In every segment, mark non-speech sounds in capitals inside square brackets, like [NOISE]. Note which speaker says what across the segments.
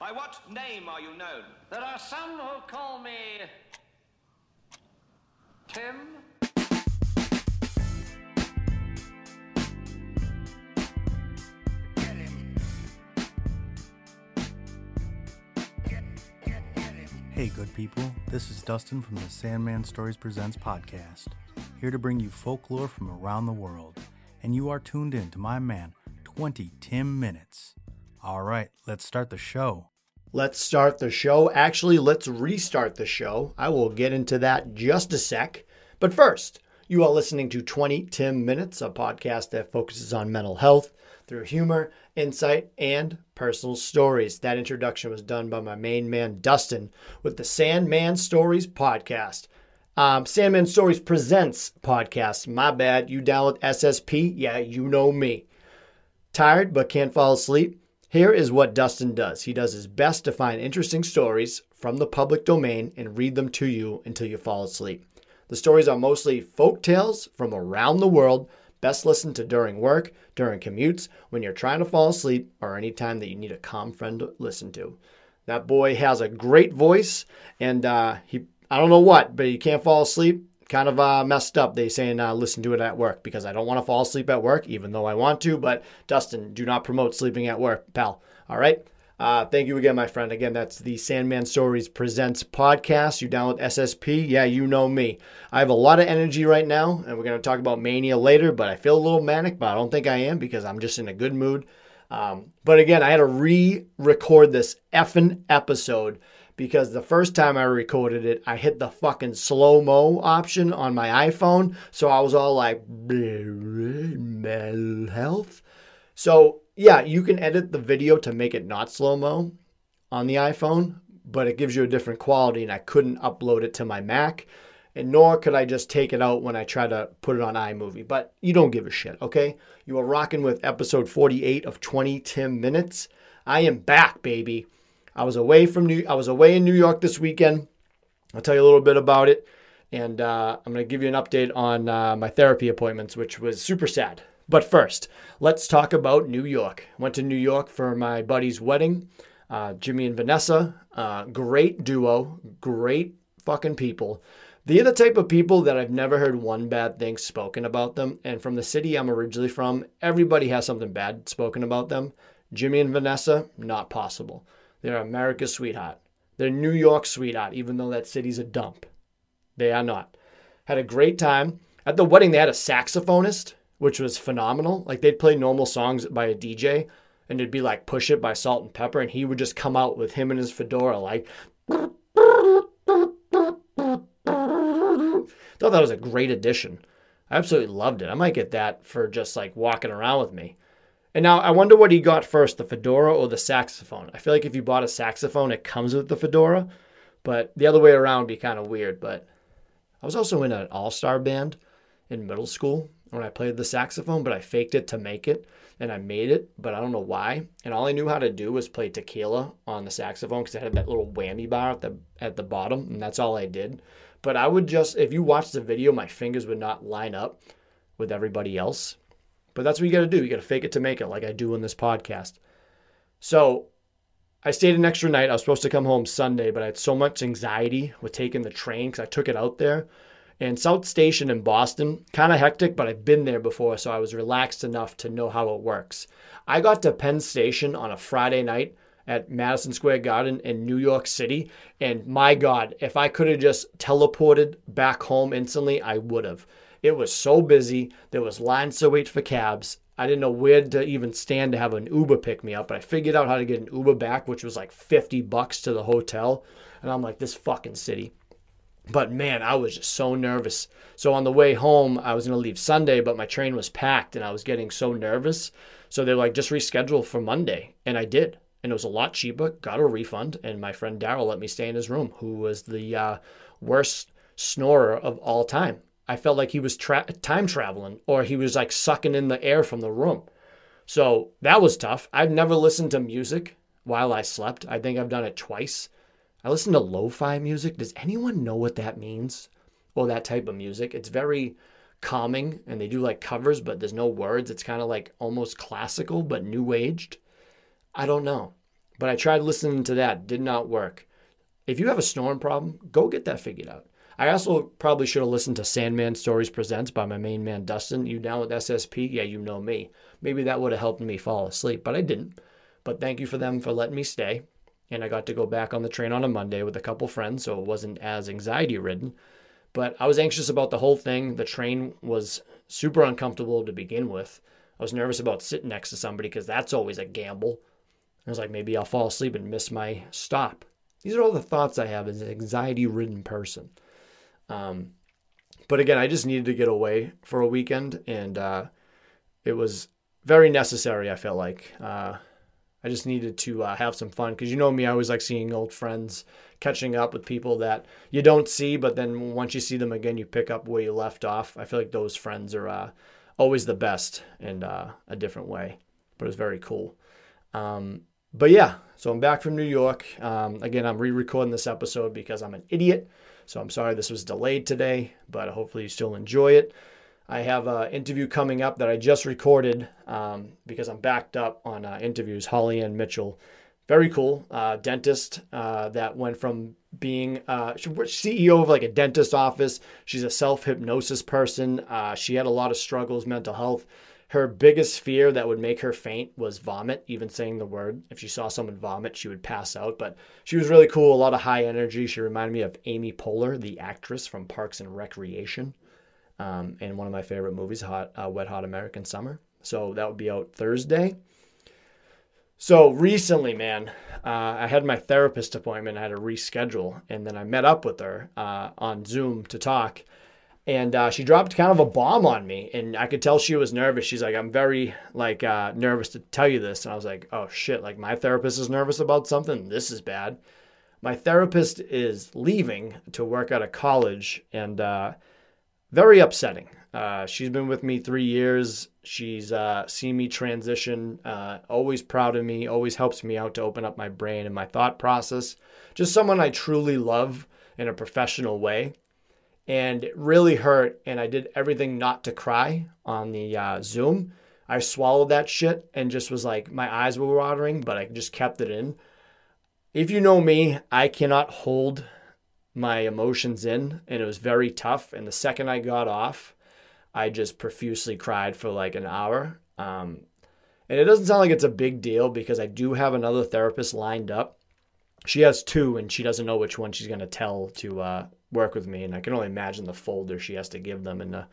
Speaker 1: By what name are you known?
Speaker 2: There are some who call me Tim.
Speaker 3: Hey, good people. This is Dustin from the Sandman Stories Presents podcast, here to bring you folklore from around the world. And you are tuned in to my man, 20 Tim Minutes. All right, let's start the show.
Speaker 4: Let's start the show. Actually, let's restart the show. I will get into that just a sec. But first, you are listening to 20 Tim Minutes, a podcast that focuses on mental health through humor, insight, and personal stories. That introduction was done by my main man, Dustin, with the Sandman Stories podcast. Um, Sandman Stories Presents podcast. My bad. You download SSP? Yeah, you know me. Tired but can't fall asleep? Here is what Dustin does. He does his best to find interesting stories from the public domain and read them to you until you fall asleep. The stories are mostly folk tales from around the world, best listened to during work, during commutes, when you're trying to fall asleep, or any time that you need a calm friend to listen to. That boy has a great voice, and uh, he, I don't know what, but he can't fall asleep. Kind of uh, messed up. They saying uh, listen to it at work because I don't want to fall asleep at work, even though I want to. But Dustin, do not promote sleeping at work, pal. All right. Uh, thank you again, my friend. Again, that's the Sandman Stories Presents podcast. You download SSP. Yeah, you know me. I have a lot of energy right now, and we're going to talk about mania later, but I feel a little manic, but I don't think I am because I'm just in a good mood. Um, but again, I had to re record this effing episode because the first time I recorded it, I hit the fucking slow mo option on my iPhone. So I was all like, health. So yeah, you can edit the video to make it not slow mo on the iPhone, but it gives you a different quality, and I couldn't upload it to my Mac. And nor could I just take it out when I try to put it on iMovie. But you don't give a shit, okay? You are rocking with episode 48 of 20 Tim Minutes. I am back, baby. I was away from New I was away in New York this weekend. I'll tell you a little bit about it. And uh, I'm going to give you an update on uh, my therapy appointments, which was super sad. But first, let's talk about New York. Went to New York for my buddy's wedding. Uh, Jimmy and Vanessa, uh, great duo, great fucking people. They're the type of people that I've never heard one bad thing spoken about them. And from the city I'm originally from, everybody has something bad spoken about them. Jimmy and Vanessa, not possible. They're America's sweetheart. They're New York sweetheart, even though that city's a dump. They are not. Had a great time. At the wedding, they had a saxophonist which was phenomenal. Like they'd play normal songs by a DJ and it'd be like Push It by Salt-N-Pepa, and he would just come out with him and his fedora, like. Thought that was a great addition. I absolutely loved it. I might get that for just like walking around with me. And now I wonder what he got first, the fedora or the saxophone. I feel like if you bought a saxophone, it comes with the fedora, but the other way around would be kind of weird. But I was also in an all star band in middle school when I played the saxophone, but I faked it to make it and I made it, but I don't know why. And all I knew how to do was play tequila on the saxophone because it had that little whammy bar at the at the bottom, and that's all I did. But I would just if you watch the video, my fingers would not line up with everybody else. But that's what you got to do. You got to fake it to make it, like I do in this podcast. So I stayed an extra night. I was supposed to come home Sunday, but I had so much anxiety with taking the train because I took it out there and South Station in Boston, kind of hectic, but I've been there before, so I was relaxed enough to know how it works. I got to Penn Station on a Friday night at Madison Square Garden in New York City, and my God, if I could have just teleported back home instantly, I would have. It was so busy. There was lines to wait for cabs. I didn't know where to even stand to have an Uber pick me up, but I figured out how to get an Uber back, which was like 50 bucks to the hotel. And I'm like, this fucking city. But man, I was just so nervous. So on the way home, I was going to leave Sunday, but my train was packed and I was getting so nervous. So they're like, just reschedule for Monday. And I did. And it was a lot cheaper, got a refund. And my friend Daryl let me stay in his room, who was the uh, worst snorer of all time. I felt like he was tra- time traveling or he was like sucking in the air from the room. So that was tough. I've never listened to music while I slept. I think I've done it twice. I listen to lo-fi music. Does anyone know what that means? Or that type of music? It's very calming and they do like covers, but there's no words. It's kind of like almost classical but new aged. I don't know. But I tried listening to that, did not work. If you have a snoring problem, go get that figured out. I also probably should have listened to Sandman Stories Presents by my main man Dustin. You down with SSP? Yeah, you know me. Maybe that would have helped me fall asleep, but I didn't. But thank you for them for letting me stay. And I got to go back on the train on a Monday with a couple friends, so it wasn't as anxiety ridden. But I was anxious about the whole thing. The train was super uncomfortable to begin with. I was nervous about sitting next to somebody because that's always a gamble. I was like, maybe I'll fall asleep and miss my stop. These are all the thoughts I have as an anxiety ridden person. Um, but again, I just needed to get away for a weekend, and uh, it was very necessary. I felt like uh, I just needed to uh, have some fun because you know me, I always like seeing old friends, catching up with people that you don't see, but then once you see them again, you pick up where you left off. I feel like those friends are uh, always the best in uh, a different way, but it's very cool. Um, but yeah, so I'm back from New York. Um, again, I'm re-recording this episode because I'm an idiot. So I'm sorry this was delayed today, but hopefully you still enjoy it. I have an interview coming up that I just recorded um, because I'm backed up on uh, interviews. Holly Ann Mitchell, very cool uh, dentist uh, that went from being uh, CEO of like a dentist office. She's a self hypnosis person. Uh, she had a lot of struggles, mental health her biggest fear that would make her faint was vomit, even saying the word. If she saw someone vomit, she would pass out. But she was really cool, a lot of high energy. She reminded me of Amy Poehler, the actress from Parks and Recreation, um, and one of my favorite movies, Hot, uh, Wet Hot American Summer. So that would be out Thursday. So recently, man, uh, I had my therapist appointment. I had to reschedule, and then I met up with her uh, on Zoom to talk and uh, she dropped kind of a bomb on me and i could tell she was nervous. She's like i'm very like uh, nervous to tell you this. And i was like oh shit like my therapist is nervous about something? This is bad. My therapist is leaving to work at a college and uh, very upsetting. Uh, she's been with me three years. She's uh, seen me transition uh, always proud of me always helps me out to open up my brain and my thought process. Just someone i truly love in a professional way and it really hurt. And I did everything not to cry on the uh, Zoom. I swallowed that shit and just was like, my eyes were watering, but I just kept it in. If you know me, I cannot hold my emotions in, and it was very tough. And the second I got off, I just profusely cried for like an hour. Um, and it doesn't sound like it's a big deal because I do have another therapist lined up. She has two, and she doesn't know which one she's going to tell to uh, work with me, and I can only imagine the folder she has to give them and a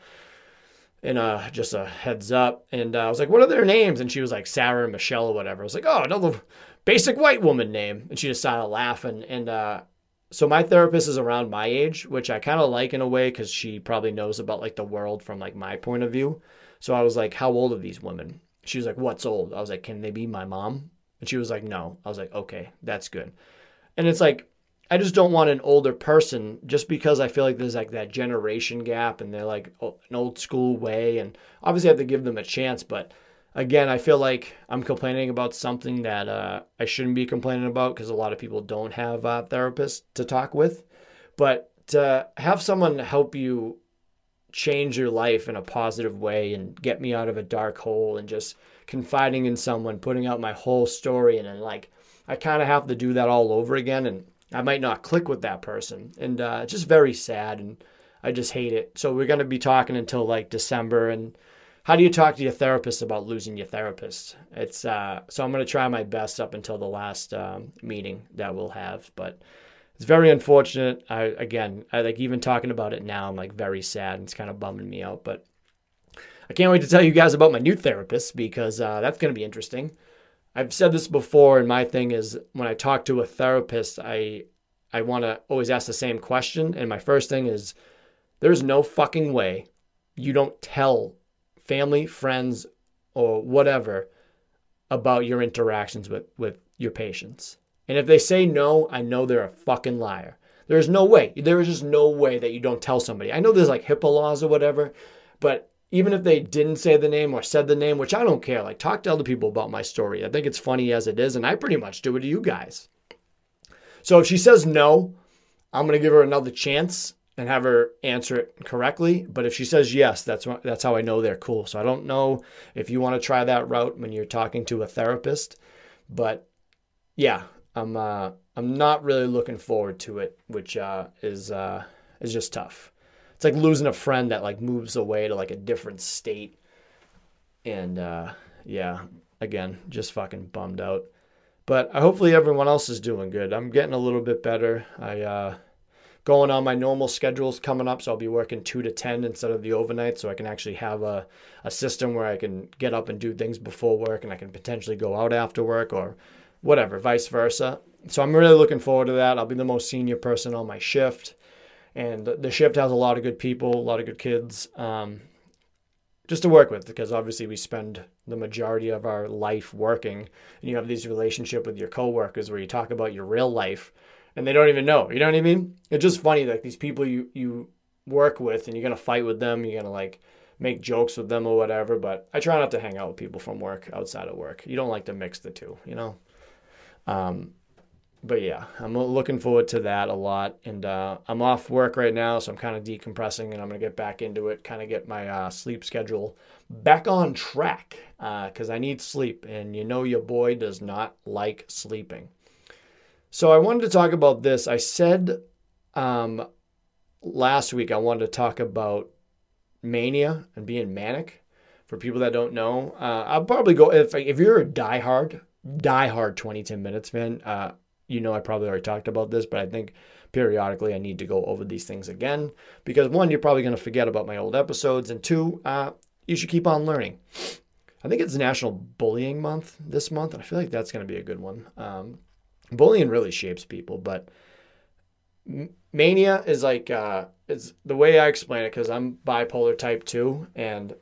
Speaker 4: in a just a heads up. And uh, I was like, "What are their names?" And she was like Sarah and Michelle or whatever. I was like, "Oh, another basic white woman name," and she just started laughing. And uh, so my therapist is around my age, which I kind of like in a way because she probably knows about like the world from like my point of view. So I was like, "How old are these women?" She was like, "What's old?" I was like, "Can they be my mom?" And she was like, "No." I was like, "Okay, that's good." And it's like I just don't want an older person just because I feel like there's like that generation gap and they're like an old school way. And obviously, I have to give them a chance. But again, I feel like I'm complaining about something that uh, I shouldn't be complaining about because a lot of people don't have uh, therapists to talk with. But to have someone help you change your life in a positive way and get me out of a dark hole and just confiding in someone, putting out my whole story, and then like I kind of have to do that all over again. And I might not click with that person. And uh, just very sad. And I just hate it. So we're going to be talking until like December. And how do you talk to your therapist about losing your therapist? It's uh, so I'm going to try my best up until the last um, meeting that we'll have. But it's very unfortunate. I, again, I like even talking about it now. I'm like very sad. And it's kind of bumming me out. But I can't wait to tell you guys about my new therapist because uh, that's going to be interesting. I've said this before, and my thing is when I talk to a therapist, I I want to always ask the same question. And my first thing is there's no fucking way you don't tell family, friends, or whatever about your interactions with, with your patients. And if they say no, I know they're a fucking liar. There's no way. There is just no way that you don't tell somebody. I know there's like HIPAA laws or whatever, but even if they didn't say the name or said the name, which I don't care, like talk to other people about my story. I think it's funny as it is, and I pretty much do it to you guys. So if she says no, I'm to give her another chance and have her answer it correctly. But if she says yes, that's what, that's how I know they're cool. So I don't know if you want to try that route when you're talking to a therapist, but yeah, I'm uh, I'm not really looking forward to it, which uh, is uh, is just tough. It's like losing a friend that like moves away to like a different state, and uh, yeah, again, just fucking bummed out. But hopefully everyone else is doing good. I'm getting a little bit better. I uh, going on my normal schedules coming up, so I'll be working two to ten instead of the overnight, so I can actually have a, a system where I can get up and do things before work, and I can potentially go out after work or whatever, vice versa. So I'm really looking forward to that. I'll be the most senior person on my shift, and the shift has a lot of good people, a lot of good kids. Um, just to work with because obviously we spend the majority of our life working and you have these relationship with your coworkers where you talk about your real life and they don't even know you know what i mean it's just funny like these people you you work with and you're gonna fight with them you're gonna like make jokes with them or whatever but i try not to hang out with people from work outside of work you don't like to mix the two you know um, but yeah, I'm looking forward to that a lot. And uh, I'm off work right now, so I'm kind of decompressing and I'm going to get back into it, kind of get my uh, sleep schedule back on track because uh, I need sleep. And you know, your boy does not like sleeping. So I wanted to talk about this. I said um, last week I wanted to talk about mania and being manic. For people that don't know, uh, I'll probably go if if you're a diehard diehard 20 Tim Minutes fan. You know, I probably already talked about this, but I think periodically I need to go over these things again because one, you're probably going to forget about my old episodes, and two, uh, you should keep on learning. I think it's National Bullying Month this month, and I feel like that's going to be a good one. Um, bullying really shapes people, but mania is like uh, it's the way I explain it because I'm bipolar type two, and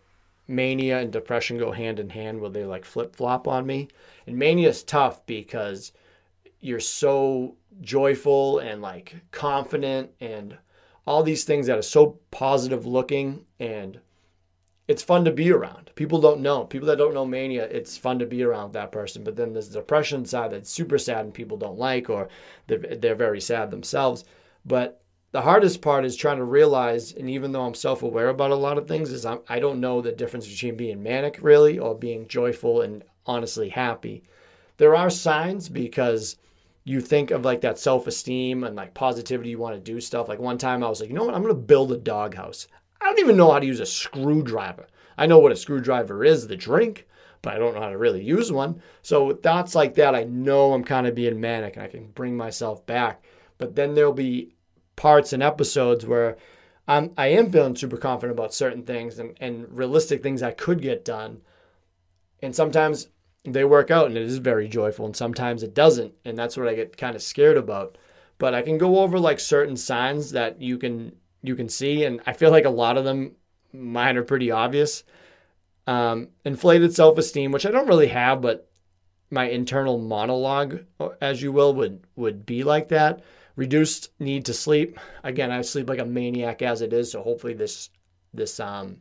Speaker 4: mania and depression go hand in hand where they like flip flop on me. And mania is tough because you're so joyful and like confident and all these things that are so positive looking and it's fun to be around. People don't know. People that don't know mania, it's fun to be around that person. But then there's the depression side that's super sad and people don't like, or they're, they're very sad themselves. But the hardest part is trying to realize, and even though I'm self aware about a lot of things, is I'm, I don't know the difference between being manic really or being joyful and honestly happy. There are signs because you think of like that self esteem and like positivity, you want to do stuff. Like one time I was like, you know what, I'm going to build a doghouse. I don't even know how to use a screwdriver. I know what a screwdriver is, the drink, but I don't know how to really use one. So thoughts like that, I know I'm kind of being manic and I can bring myself back. But then there'll be parts and episodes where I'm, I am feeling super confident about certain things and, and realistic things I could get done. And sometimes they work out and it is very joyful and sometimes it doesn't and that's what i get kind of scared about. But i can go over like certain signs that you can you can see and i feel like a lot of them mine are pretty obvious. Um, inflated self-esteem which i don't really have but my internal monologue as you will would would be like that. Reduced need to sleep. Again i sleep like a maniac as it is so hopefully this this um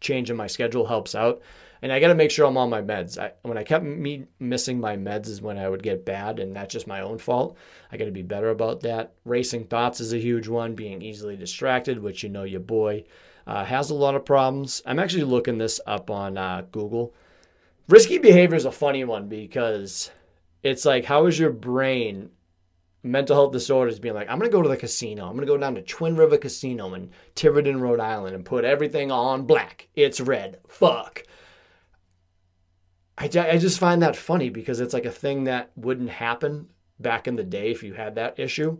Speaker 4: change in my schedule helps out and I got to make sure I'm on my meds. I, when I kept me missing my meds is when I would get bad, and that's just my own fault. I got to be better about that. Racing thoughts is a huge one. Being easily distracted, which you know your boy uh, has a lot of problems. I'm actually looking this up on uh, Google. Risky behavior is a funny one because it's like, how is your brain mental health disorders being like, I'm to go to the casino. I'm to go down to Twin River Casino in Tiverton, Rhode Island and put everything on black. It's red. Fuck. I, I just find that funny because it's like a thing that wouldn't happen back in the day if you had that issue.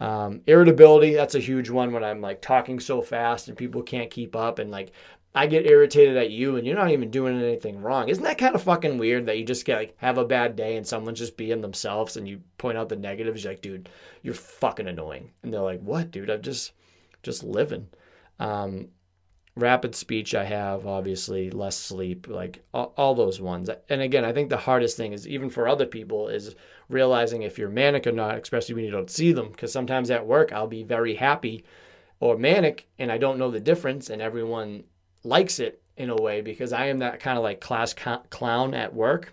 Speaker 4: Um, irritability, that's a huge one when I'm like talking so fast and people can't keep up and like I get irritated at you and you're not even doing anything wrong. Isn't that kind of fucking weird that you just get like have a bad day and someone's just being themselves and you point out the negatives, you're like, dude, you're fucking annoying. And they're like, what, dude? I'm just just living. Um, rapid speech I have, obviously, less sleep, like all, all, those ones. And again, I think the hardest thing is even for other people is realizing if you're manic or not, especially when you don't see them. Because sometimes at work, I'll be very happy or manic and I don't know the difference, and everyone likes it in a way because I am that kind of like class clown at work.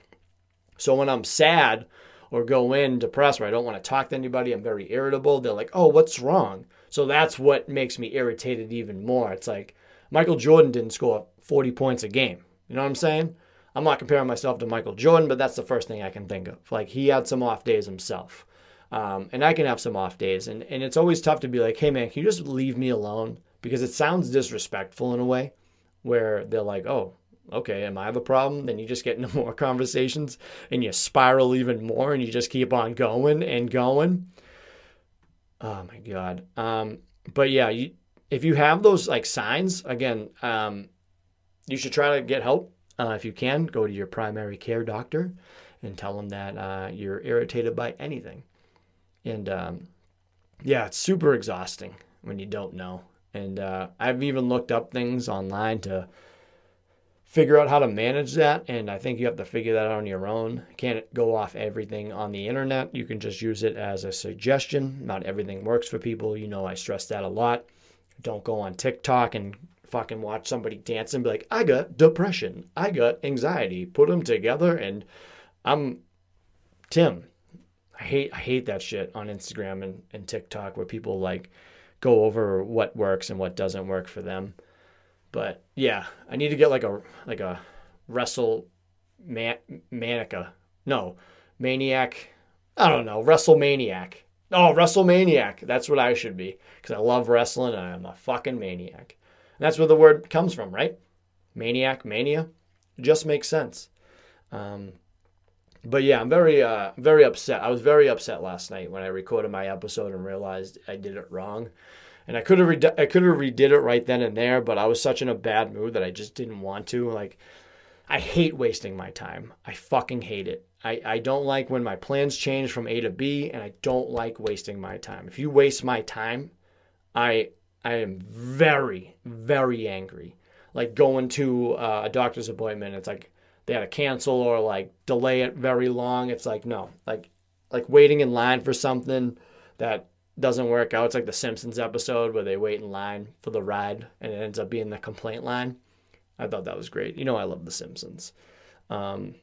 Speaker 4: So when I'm sad or go in depressed where I don't want to talk to anybody, I'm very irritable, they're like, oh, what's wrong? So that's what makes me irritated even more. It's like, Michael Jordan didn't score 40 points a game. You know what I'm saying? I'm not comparing myself to Michael Jordan, but that's the first thing I can think of. Like he had some off days himself. Um, and I can have some off days. And, and it's always tough to be like, hey, man, can you just leave me alone? Because it sounds disrespectful in a way where they're like, oh, okay, am I the problem? Then you just get into [LAUGHS] more conversations and you spiral even more and you just keep on going and going. Oh my God. Um, but yeah, you, if you have those like signs, again, um, you should try to get help. Uh, if you can, go to your primary care doctor and tell them that uh, you're irritated by anything. And um, yeah, it's super exhausting when you don't know. And uh, I've even looked up things online to figure out how to manage that. And I think you have to figure that out on your own. can't go off everything on the internet. You can just use it as a suggestion. Not everything works for people. You know, I stress that a lot. Don't go on TikTok and fucking watch somebody dance and be like, I got depression. I got anxiety. Put them together and I'm Tim. I hate I hate that shit on Instagram and, and TikTok where people like go over what works and what doesn't work for them. But yeah, I need to get like a like a wrestle man, manica. No, maniac. I don't know, WrestleManiac. Oh, WrestleManiac. That's what I should be because I love wrestling and I'm a fucking maniac. And that's where the word comes from, right? Maniac, mania. It just makes sense. Um, but yeah, I'm very uh, very upset. I was very upset last night when I recorded my episode and realized I did it wrong. And I could have re- I could have redid it right then and there, but I was such in a bad mood that I just didn't want to. Like I hate wasting my time. I fucking hate it. I, I don't like when my plans change from A to B and I don't like wasting my time. If you waste my time, I I am very, very angry. Like going to uh, a doctor's appointment, it's like they had to cancel or like delay it very long. It's like no, like like waiting in line for something that doesn't work out. It's like the Simpsons episode where they wait in line for the ride and it ends up being the complaint line. I thought that was great. You know, I love the Simpsons. Um,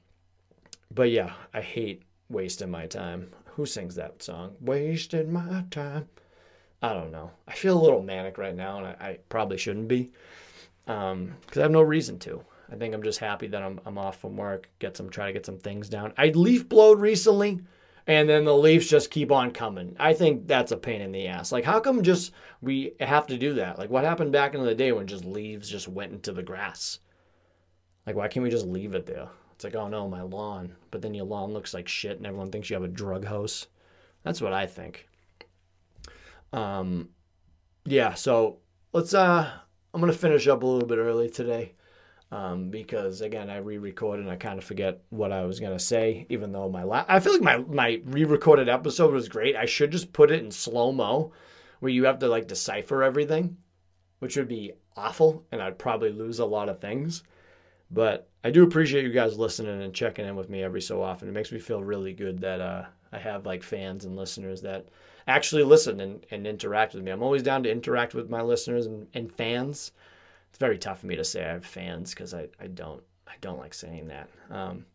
Speaker 4: but yeah, I hate wasting my time. Who sings that song? Wasted my time. I don't know. I feel a little manic right now, and I, I probably shouldn't be because um, I have no reason to. I think I'm just happy that I'm, I'm off from work, get some try to get some things down. I leaf blowed recently, and then the leaves just keep on coming. I think that's a pain in the ass. Like, how come just we have to do that? Like, what happened back in the day when just leaves just went into the grass? Like, why can't we just leave it there? It's like, oh no, my lawn. But then your lawn looks like shit, and everyone thinks you have a drug house. That's what I think. Um, yeah. So let's. Uh, I'm gonna finish up a little bit early today um, because again I re-recorded and I kind of forget what I was gonna say. Even though my la- I feel like my my re-recorded episode was great. I should just put it in slow mo, where you have to like decipher everything, which would be awful, and I'd probably lose a lot of things. But I do appreciate you guys listening and checking in with me every so often. It makes me feel really good that uh, I have like fans and listeners that actually listen and, and interact with me. I'm always down to interact with my listeners and, and fans it's very tough for me to say I have fans because I, I don't I don't like saying that. Um,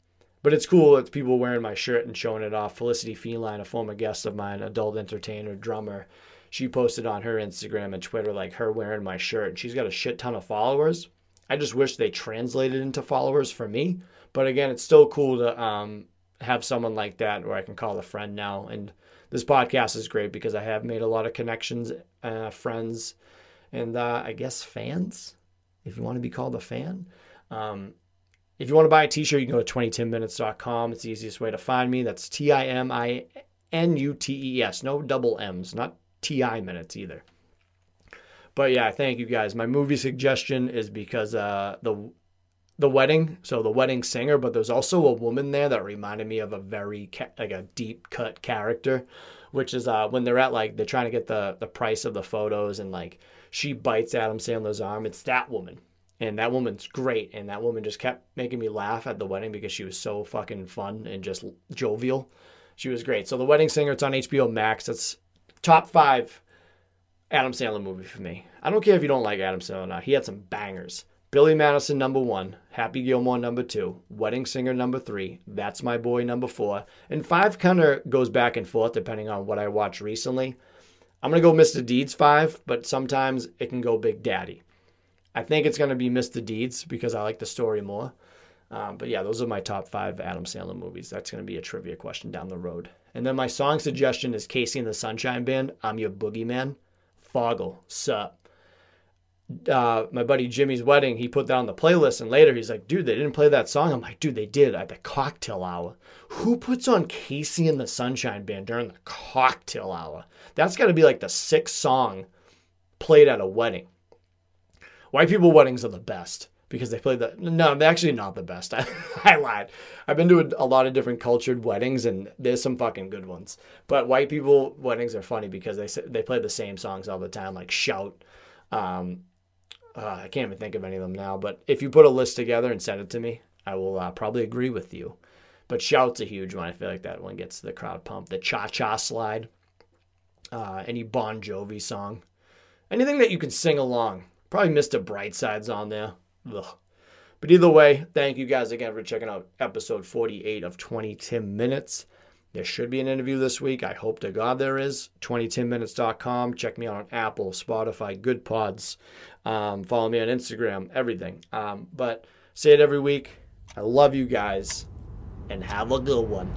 Speaker 4: but it's cool. It's people wearing my shirt and showing it off. Felicity Feline, a former guest of mine, adult entertainer, drummer, she posted on her Instagram and Twitter like her wearing my shirt. She's got a shit ton of followers. I just wish they translated into followers for me. But again, it's still cool to um, have someone like that where I can call a friend now. And this podcast is great because I have made a lot of connections, uh, friends, and uh, I guess fans if you want to be called a fan. Um, if you want to buy a t-shirt, you can go to 20timinutes.com. It's the easiest way to find me. That's T-I-M-I-N-U-T-E-S. No double M's, not T-I minutes either. But yeah, thank you guys. My movie suggestion is because uh, the the wedding, so the wedding singer, but there's also a woman there that reminded me of a very ca- like a deep cut character, which is uh, when they're at like they're trying to get the the price of the photos and like she bites Adam Sandler's arm. It's that woman. And that woman's great. And that woman just kept making me laugh at the wedding because she was so fucking fun and just jovial. She was great. So The Wedding Singer, it's on HBO Max. It's top five Adam Sandler movie for me. I don't care if you don't like Adam Sandler or not. He had some bangers. Billy Madison, number one. Happy Gilmore, number two. Wedding Singer, number three. That's My Boy, number four. And five kind of goes back and forth depending on what I watch recently. I'm going to go Mr. Deeds 5, but sometimes it can go Big Daddy. I think it's going to be Mr. Deeds because I like the story more. Um, but yeah, those are my top five Adam Sandler movies. That's going to be a trivia question down the road. And then my song suggestion is KC and the Sunshine Band. I'm your boogeyman. Foggle, sup. Uh, my buddy Jimmy's wedding, he put that on the playlist, and later he's like, "Dude, they didn't play that song." I'm like, "Dude, they did at the cocktail hour. Who puts on KC and the Sunshine Band during the cocktail hour? That's got to be like the sixth song played at a wedding. White people weddings are the best because they play the no they're actually not the best. I, [LAUGHS] I lied. I've been to a, a, lot of different cultured weddings and there's some fucking good ones. But white people weddings are funny because they they play the same songs all the time like shout um, uh, i can't even think of any of them now but if you put a list together and send it to me i will uh, probably agree with you. But shout's a huge one. I feel like that one gets the crowd pumped. The cha-cha slide uh, any bon jovi song anything that you can sing along. Probably mr. Brightside on there Ugh. But either way, thank you guys again for checking out episode 48 of 20 Tim Minutes. There should be an interview this week. I hope to God there is. 20timminutes.com. Check me out on Apple, Spotify, Goodpods. Um, follow me on Instagram, everything. Um, but say it every week. I love you guys and have a good one.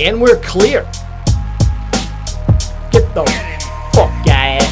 Speaker 4: And we're clear. Get the fuck out.